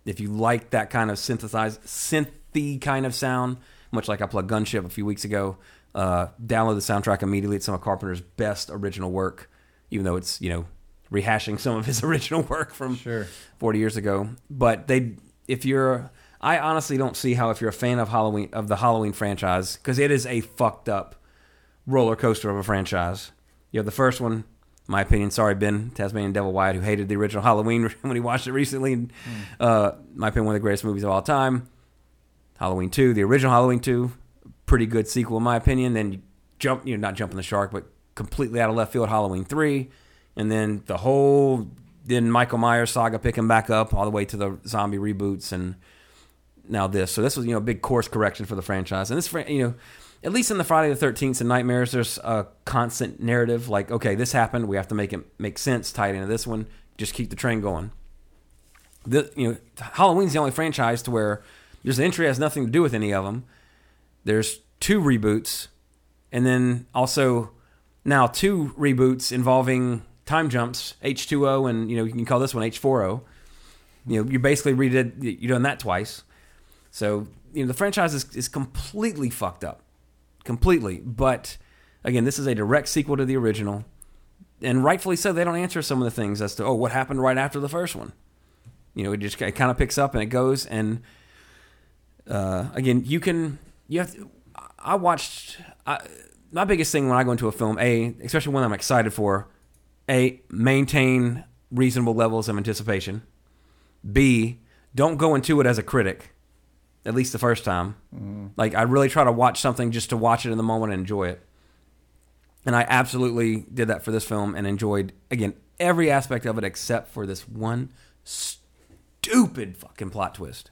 if you like that kind of synthesized synthy kind of sound, much like I plugged Gunship a few weeks ago, uh, download the soundtrack immediately. It's some of Carpenter's best original work, even though it's you know rehashing some of his original work from Sure. 40 years ago. But they, if you're, I honestly don't see how if you're a fan of Halloween of the Halloween franchise because it is a fucked up roller coaster of a franchise. You have the first one, my opinion. Sorry, Ben Tasmanian Devil Wyatt, who hated the original Halloween when he watched it recently. And, uh, my opinion, one of the greatest movies of all time. Halloween two, the original Halloween two, pretty good sequel in my opinion. Then you jump, you know, not jumping the shark, but completely out of left field, Halloween three, and then the whole then Michael Myers saga picking back up all the way to the zombie reboots and now this. So this was you know a big course correction for the franchise, and this you know. At least in the Friday the Thirteenth and Nightmares, there's a constant narrative. Like, okay, this happened. We have to make it make sense. Tie it into this one. Just keep the train going the you know Halloween's the only franchise to where there's an entry has nothing to do with any of them. There's two reboots, and then also now two reboots involving time jumps, H two O, and you know you can call this one H four O. You know, you basically redid you're doing that twice. So you know the franchise is, is completely fucked up, completely. But again, this is a direct sequel to the original, and rightfully so. They don't answer some of the things as to oh what happened right after the first one. You know, it just it kind of picks up and it goes. And uh, again, you can you have. To, I watched I, my biggest thing when I go into a film, a especially one I'm excited for, a maintain reasonable levels of anticipation. B don't go into it as a critic, at least the first time. Like I really try to watch something just to watch it in the moment and enjoy it. And I absolutely did that for this film and enjoyed again every aspect of it except for this one stupid fucking plot twist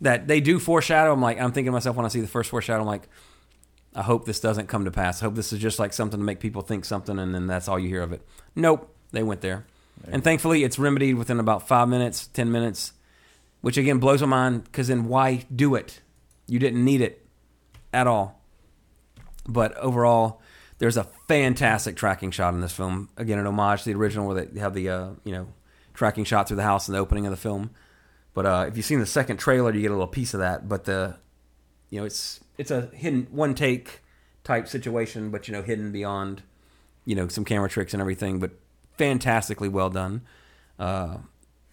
that they do foreshadow. I'm like I'm thinking to myself when I see the first foreshadow, I'm like, I hope this doesn't come to pass. I hope this is just like something to make people think something, and then that's all you hear of it. Nope, they went there, and thankfully it's remedied within about five minutes, ten minutes, which again blows my mind. Because then why do it? You didn't need it at all. But overall, there's a fantastic tracking shot in this film. Again, an homage to the original, where they have the uh, you know tracking shot through the house in the opening of the film. But uh, if you've seen the second trailer, you get a little piece of that. But the you know it's it's a hidden one take type situation, but you know hidden beyond you know some camera tricks and everything. But fantastically well done. Uh,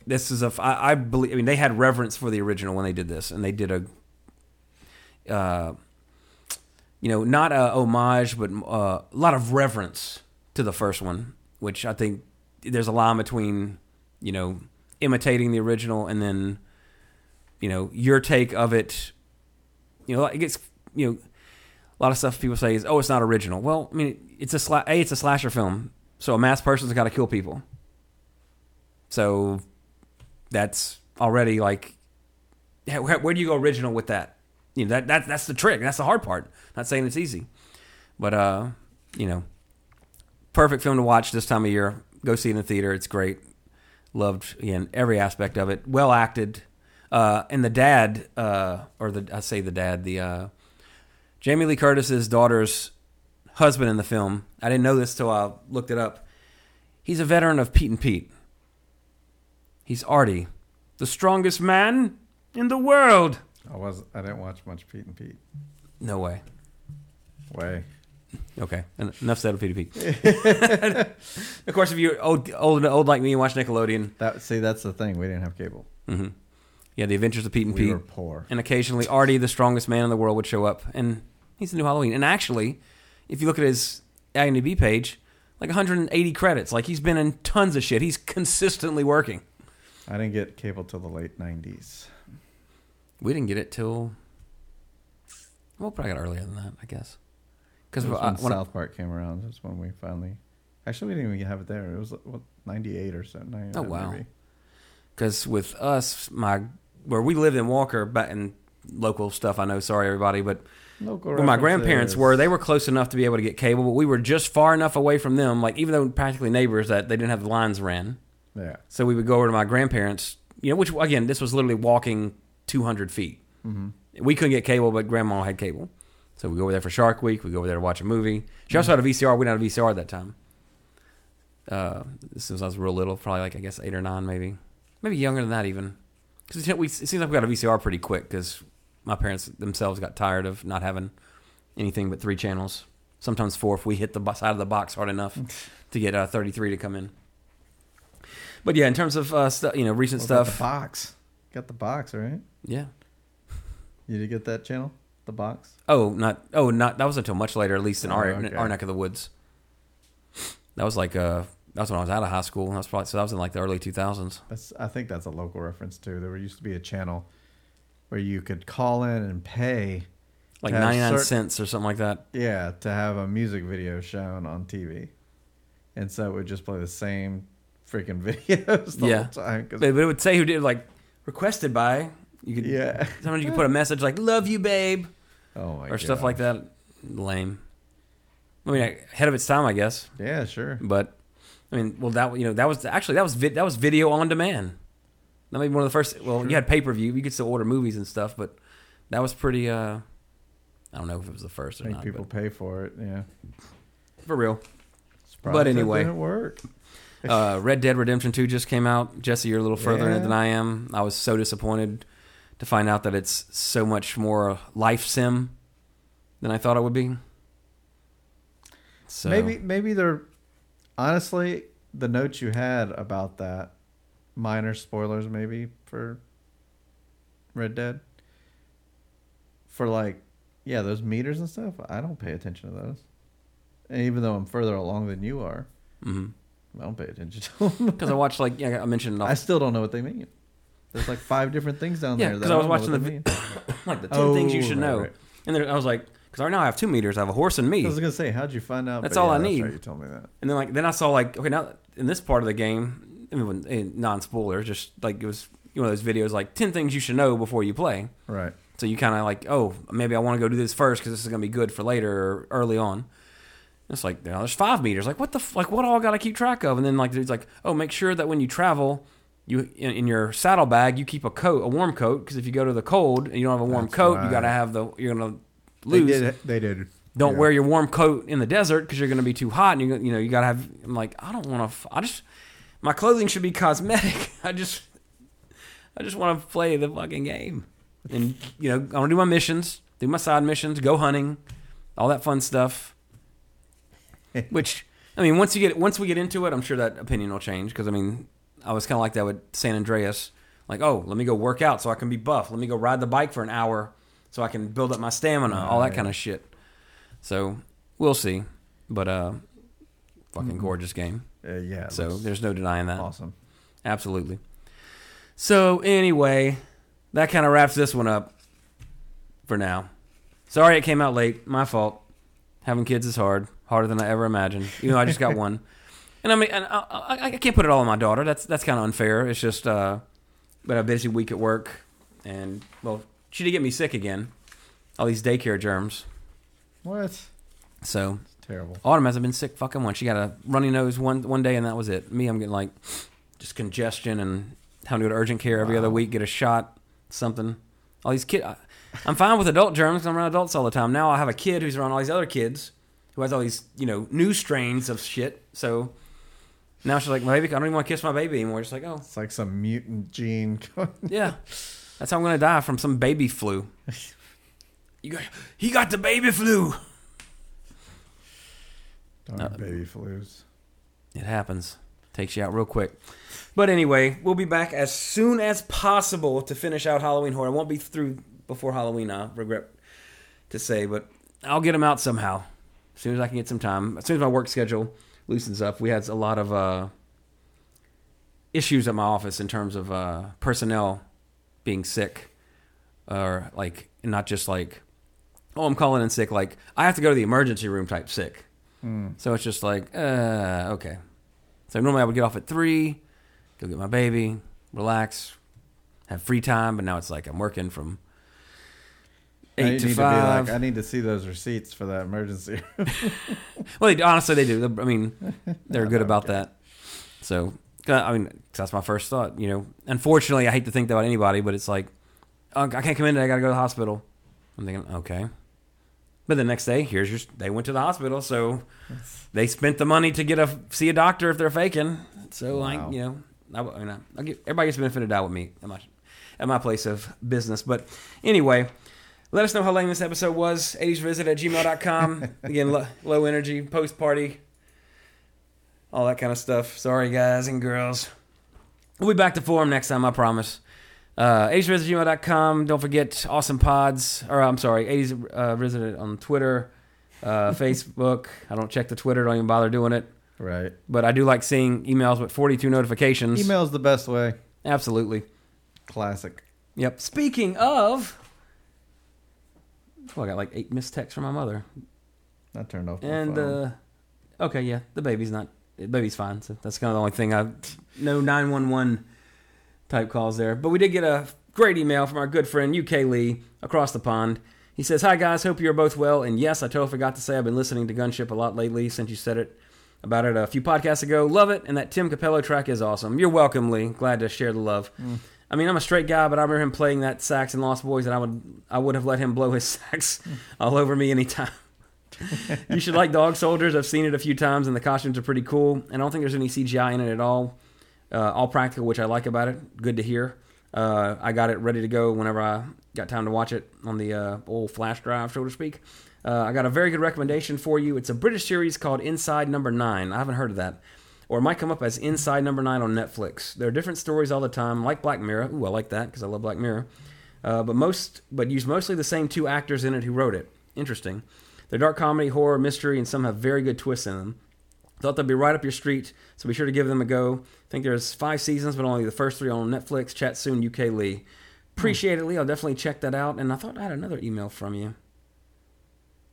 this is a I, I believe. I mean, they had reverence for the original when they did this, and they did a. Uh, you know, not a homage, but uh, a lot of reverence to the first one, which I think there's a line between, you know, imitating the original and then, you know, your take of it. You know, it gets, you know, a lot of stuff people say is, oh, it's not original. Well, I mean, it's a sla- a, it's a slasher film, so a mass person's got to kill people. So that's already like, where, where do you go original with that? You know, that, that that's the trick. That's the hard part. Not saying it's easy, but uh, you know, perfect film to watch this time of year. Go see it in the theater. It's great. Loved again every aspect of it. Well acted. Uh, and the dad, uh, or the I say the dad, the uh, Jamie Lee Curtis's daughter's husband in the film. I didn't know this till I looked it up. He's a veteran of Pete and Pete. He's Artie, the strongest man in the world. I was I didn't watch much Pete and Pete. No way. Way. Okay, enough said of Pete and Pete. of course, if you're old, old, old like me and watch Nickelodeon, That see that's the thing. We didn't have cable. Mm-hmm. yeah, The Adventures of Pete and We Pete, were poor. and occasionally Artie, the strongest man in the world, would show up, and he's the new Halloween. And actually, if you look at his IMDb page, like 180 credits. Like he's been in tons of shit. He's consistently working. I didn't get cable till the late '90s. We didn't get it till well, probably got earlier than that, I guess. Because when, when South Park came around. That's when we finally. Actually, we didn't even have it there. It was what '98 or so. 99 Oh, wow. because with us, my where we lived in Walker, back in local stuff. I know, sorry everybody, but Local where my grandparents were, they were close enough to be able to get cable, but we were just far enough away from them. Like even though practically neighbors, that they didn't have the lines ran, Yeah. so we would go over to my grandparents. You know, which again, this was literally walking 200 feet. Mm-hmm. We couldn't get cable, but grandma had cable. So we go over there for Shark Week. We go over there to watch a movie. She also had a VCR. We didn't have a VCR at that time. Uh, this was I was real little, probably like I guess eight or nine, maybe, maybe younger than that even. Because we it seems like we got a VCR pretty quick because my parents themselves got tired of not having anything but three channels, sometimes four if we hit the side of the box hard enough to get uh, 33 to come in. But yeah, in terms of uh, stu- you know recent What about stuff, The box. Got the box, right? yeah. You did get that channel? The box? Oh, not oh, not that was until much later, at least in our Oh, okay. our neck of the woods. That was like uh, that was when I was out of high school. That was probably so that was in like the early 2000s. That's I think that's a local reference too. There used to be a channel where you could call in and pay like to 99 certain- cents or something like that. Yeah, to have a music video shown on TV. And so it would just play the same freaking videos the Yeah. whole time. But, but it would say who did like requested by. You could yeah. sometimes you could put a message like "Love you, babe" Oh my god. or stuff like that. Lame. I mean, ahead of its time, I guess. Yeah, sure. But I mean, well, that you know that was actually that was vi- that was video on demand. That may be one of the first. Well, you had pay per view. You could still order movies and stuff, but that was pretty. uh I don't know if it was the first or I think not. people but pay for it. Yeah. for real. Surprised that anyway. didn't work. Uh, Red Dead Redemption 2 just came out. Jesse, you're a little further in it than I am. I was so disappointed to find out that it's so much more life sim than I thought it would be. So Maybe maybe they're honestly the notes you had about that minor spoilers maybe for Red Dead for like yeah those meters and stuff. I don't pay attention to those, and even though I'm further along than you are, mhm. I don't pay attention to them. because I watched like yeah, I mentioned I still don't know what they mean. There's like five different things down Yeah, there. 'cause that I was don't know watching the like the ten things you Oh, should right, know, right. and then I was like, because right now I have two meters. I have a horse and me. I was gonna say, how'd you find out? That's But all yeah, I need. right, you told me that. and then like then I saw like okay now in this part of the game, I mean non spoiler, just like it was one of those videos like ten things you should know before you play. Right. So you kind of like, oh, maybe I want to go do this first because this is gonna be good for later or early on. It's like you know, there's five meters. Like what the f- like what all I gotta keep track of? And then like there's like, oh, make sure that when you travel, you in, in your saddlebag you keep a coat, a warm coat, because if you go to the cold and you don't have a warm That's coat, you gotta have the you're gonna They lose. did. They did. Don't Yeah. wear your warm coat in the desert because you're gonna be too hot, and you you know you gotta have. I'm like, I don't want to. I just my clothing should be cosmetic. I just I just want to play the fucking game, and you know I want to do my missions, do my side missions, go hunting, all that fun stuff. Which I mean, once you get once we get into it, I'm sure that opinion will change because I mean, I was kind of like that with San Andreas. Like, oh, let me go work out so I can be buff. Let me go ride the bike for an hour so I can build up my stamina. all that kind of shit. So we'll see, but uh, fucking gorgeous game. Uh, yeah. So there's no denying that. awesome. Absolutely. So anyway, that kind of wraps this one up for now. Sorry it came out late. My fault. Having kids is hard, harder than I ever imagined. You know, I just got one, and I mean, and I, I, I can't put it all on my daughter. That's that's kind of unfair. It's just, uh, but a busy week at work, and well, she did get me sick again. All these daycare germs. What? So it's Terrible. Autumn hasn't been sick fucking once. She got a runny nose one one day, and that was it. Me, I'm getting like just congestion and having to go to urgent care every other week, get a shot, something. All these kids. I'm fine with adult germs 'cause I'm around adults all the time. Now I have a kid who's around all these other kids who has all these you know new strains of shit. So now she's like, my baby, I don't even want to kiss my baby anymore. Just like, oh It's like some mutant gene. yeah, that's how I'm gonna die from some baby flu. You got, he got the baby flu. Darn Uh, baby flus. It happens. Takes you out real quick. But anyway, we'll be back as soon as possible to finish out Halloween Horror. I won't be through before Halloween, I regret to say, but I'll get them out somehow. As soon as I can get some time. As soon as my work schedule loosens up. We had a lot of uh, issues at my office in terms of uh, personnel being sick. Or, like, not just like, oh, I'm calling in sick. Like, I have to go to the emergency room type sick. So it's just like, uh, okay. So normally I would get off at three, go get my baby, relax, have free time. But now it's like I'm working from Eight to need five. To be like, I need to see those receipts for that emergency. well, they, honestly, they do. I mean, they're good about that. So, uh, I mean, that's my first thought. You know, unfortunately, I hate to think about anybody, but it's like, oh, I can't come in today. I got to go to the hospital. I'm thinking, okay. But the next day, here's your. They went to the hospital, so they spent the money to get a see a doctor if they're faking. So, Wow. like, you know, I, I mean, I, I get, everybody gets benefited out with me at my at my place of business. But anyway, let us know how lame this episode was. 80svisit at gmail.com. Again, lo- low energy, post party, all that kind of stuff. Sorry, guys and girls. We'll be back to form next time, I promise. Uh, 80svisit at gmail.com. Don't forget Awesome Pods, or I'm sorry, 80s uh, Visit on Twitter, uh, Facebook. I don't check the Twitter, don't even bother doing it. right. But I do like seeing emails with 42 notifications. Email's the best way. Absolutely. Classic. Yep. Speaking of, I got like eight missed texts from my mother. I turned off my And phone. uh, okay, yeah, the baby's not. The baby's fine. So that's kind of the only thing I no nine one one type calls there. But we did get a great email from our good friend UK Lee across the pond. He says, "Hi guys, hope you're both well." And yes, I totally forgot to say I've been listening to Gunship a lot lately since you said it about it a few podcasts ago. Love it, and that Tim Cappello track is awesome. You're welcome, Lee. Glad to share the love. I mean, I'm a straight guy, but I remember him playing that sax in Lost Boys, and I would I would have let him blow his sax all over me anytime. you should like Dog Soldiers. I've seen it a few times, and the costumes are pretty cool. And I don't think there's any CGI in it at all. Uh, all practical, which I like about it. Good to hear. Uh, I got it ready to go whenever I got time to watch it on the uh, old flash drive, so to speak. Uh, I got a very good recommendation for you. It's a British series called Inside Number Nine. I haven't heard of that. Or it might come up as Inside Number Nine on Netflix. There are different stories all the time, like Black Mirror. Ooh, I like that because I love Black Mirror. Uh, but most, but use mostly the same two actors in it who wrote it. Interesting. They're dark comedy, horror, mystery, and some have very good twists in them. Thought they'd be right up your street, so be sure to give them a go. I think there's five seasons, but only the first three on Netflix. Chat soon, UK Lee. Appreciate it, Lee. I'll definitely check that out. And I thought I had another email from you.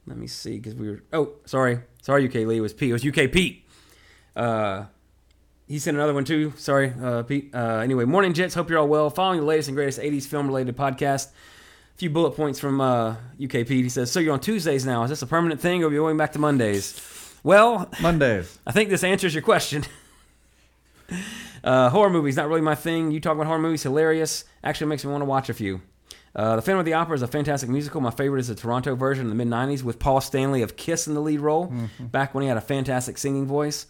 Let me see, because we were. Oh, sorry, sorry, UK Lee. It was Pete. It was UK Pete. Uh, he sent another one too. Sorry, uh, Pete. Uh, anyway, morning, Jets. Hope you're all well. Following the latest and greatest '80s film-related podcast. A few bullet points from uh, UK Pete. He says, "So you're on Tuesdays now? Is this a permanent thing, or are you going back to Mondays?" Well, Mondays. I think this answers your question. Uh, horror movies, not really my thing. You talk about horror movies, hilarious. Actually makes me want to watch a few. Uh, the Phantom of the Opera is a fantastic musical. My favorite is the Toronto version in the mid 90s with Paul Stanley of Kiss in the lead role, back when he had a fantastic singing voice.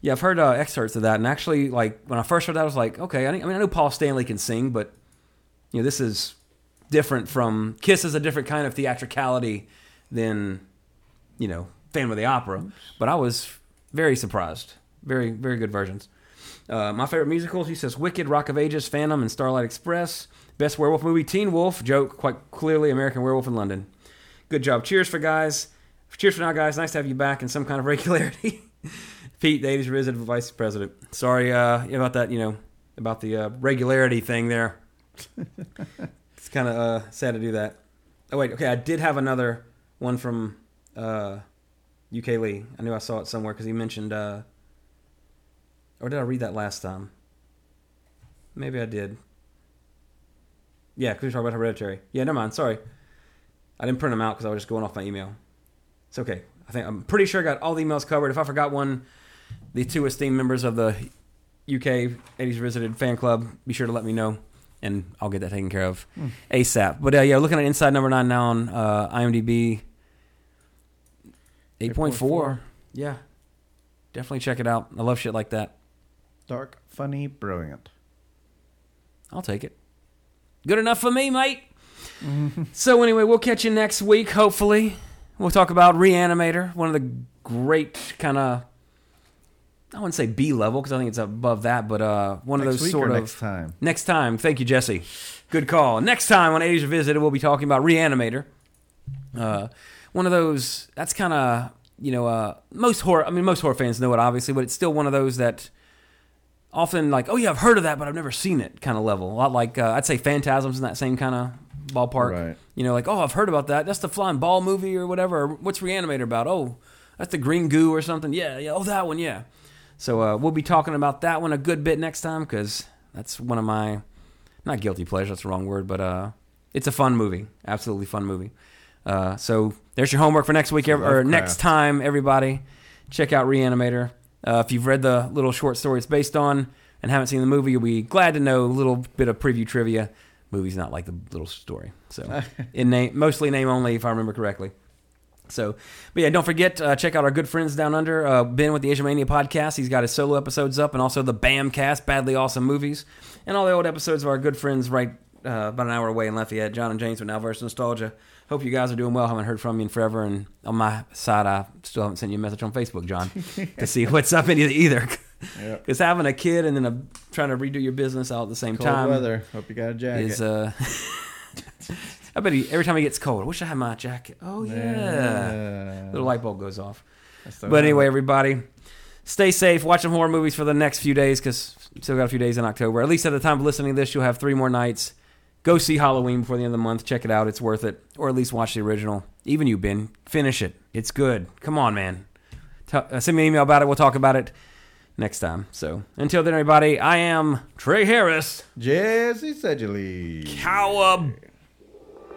Yeah, I've heard uh, excerpts of that, and actually, like when I first heard that, I was like, okay. I, mean, I know Paul Stanley can sing, but you know, this is different from Kiss is a different kind of theatricality than you know Phantom of the Opera. But I was very surprised. Very very good versions. Uh, my favorite musicals, he says, Wicked, Rock of Ages, Phantom, and Starlight Express. Best werewolf movie, Teen Wolf. Joke, quite clearly, American Werewolf in London. Good job. Cheers for guys. Cheers for now, guys. Nice to have you back in some kind of regularity. Pete, 80s resident vice president. Sorry uh, about that, you know, about the uh, regularity thing there. it's kind of uh, sad to do that. Oh, wait. Okay, I did have another one from uh, UK Lee. I knew I saw it somewhere because he mentioned. Uh, or did I read that last time? Maybe I did. Yeah, because we talked about Hereditary. Yeah, never mind. Sorry. I didn't print them out because I was just going off my email. It's okay. I think I'm pretty sure I got all the emails covered. If I forgot one, the two esteemed members of the UK 80s Visited fan club, be sure to let me know, and I'll get that taken care of ASAP. But uh, yeah, looking at Inside Number Nine now on uh, IMDb, 8.4. 8.4. Yeah, definitely check it out. I love shit like that. Dark, funny, brilliant. I'll take it. Good enough for me, mate. so anyway, we'll catch you next week. Hopefully, we'll talk about Reanimator, one of the great kind of. I wouldn't say B level because I think it's above that, but uh, one Next of those sort or of next time? Next time, thank you, Jesse. Good call. Next time on 80s Revisited, we'll be talking about Reanimator. Uh, one of those. That's kind of you know uh, most horror. I mean, most horror fans know it obviously, but it's still one of those that often like, oh yeah, I've heard of that, but I've never seen it kind of level. A lot like uh, I'd say Phantasms in that same kind of ballpark. Right. You know, like oh, I've heard about that. That's the flying ball movie or whatever. Or, What's Reanimator about? Oh, that's the green goo or something. Yeah, yeah. Oh, that one. Yeah. So uh, we'll be talking about that one a good bit next time because that's one of my not guilty pleasure. That's the wrong word, but uh, it's a fun movie. Absolutely fun movie. Uh, so there's your homework for next week or next time, everybody. Check out Reanimator. Uh, if you've read the little short story it's based on and haven't seen the movie, you'll be glad to know a little bit of preview trivia. Movie's not like the little story, so in name mostly name only, if I remember correctly. So, but yeah, don't forget uh, check out our good friends down under uh, Ben with the Asia Mania podcast. He's got his solo episodes up, and also the Bam Cast, badly awesome movies, and all the old episodes of our good friends right uh, about an hour away in Lafayette. John and James with Now versus Nostalgia. Hope you guys are doing well. Haven't heard from you in forever, and on my side, I still haven't sent you a message on Facebook, John, to see what's up in either. either. Yep. Having a kid and then a, trying to redo your business all at the same Cold time weather. Hope you got a jacket. is uh I bet he every time he gets cold, I wish I had my jacket. Oh yeah. Yeah. Little light bulb goes off. But anyway, everybody, stay safe. Watch some horror movies for the next few days because still got a few days in October. At least at the time of listening to this, you'll have three more nights. Go see Halloween before the end of the month. Check it out; it's worth it. Or at least watch the original. Even you, Ben, finish it. It's good. Come on, man. Tell, uh, send me an email about it. We'll talk about it next time. So until then, everybody, I am Trey Harris. Jesse Seidule. Cowabunga.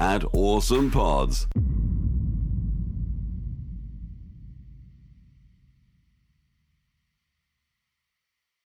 at Awesome Pods.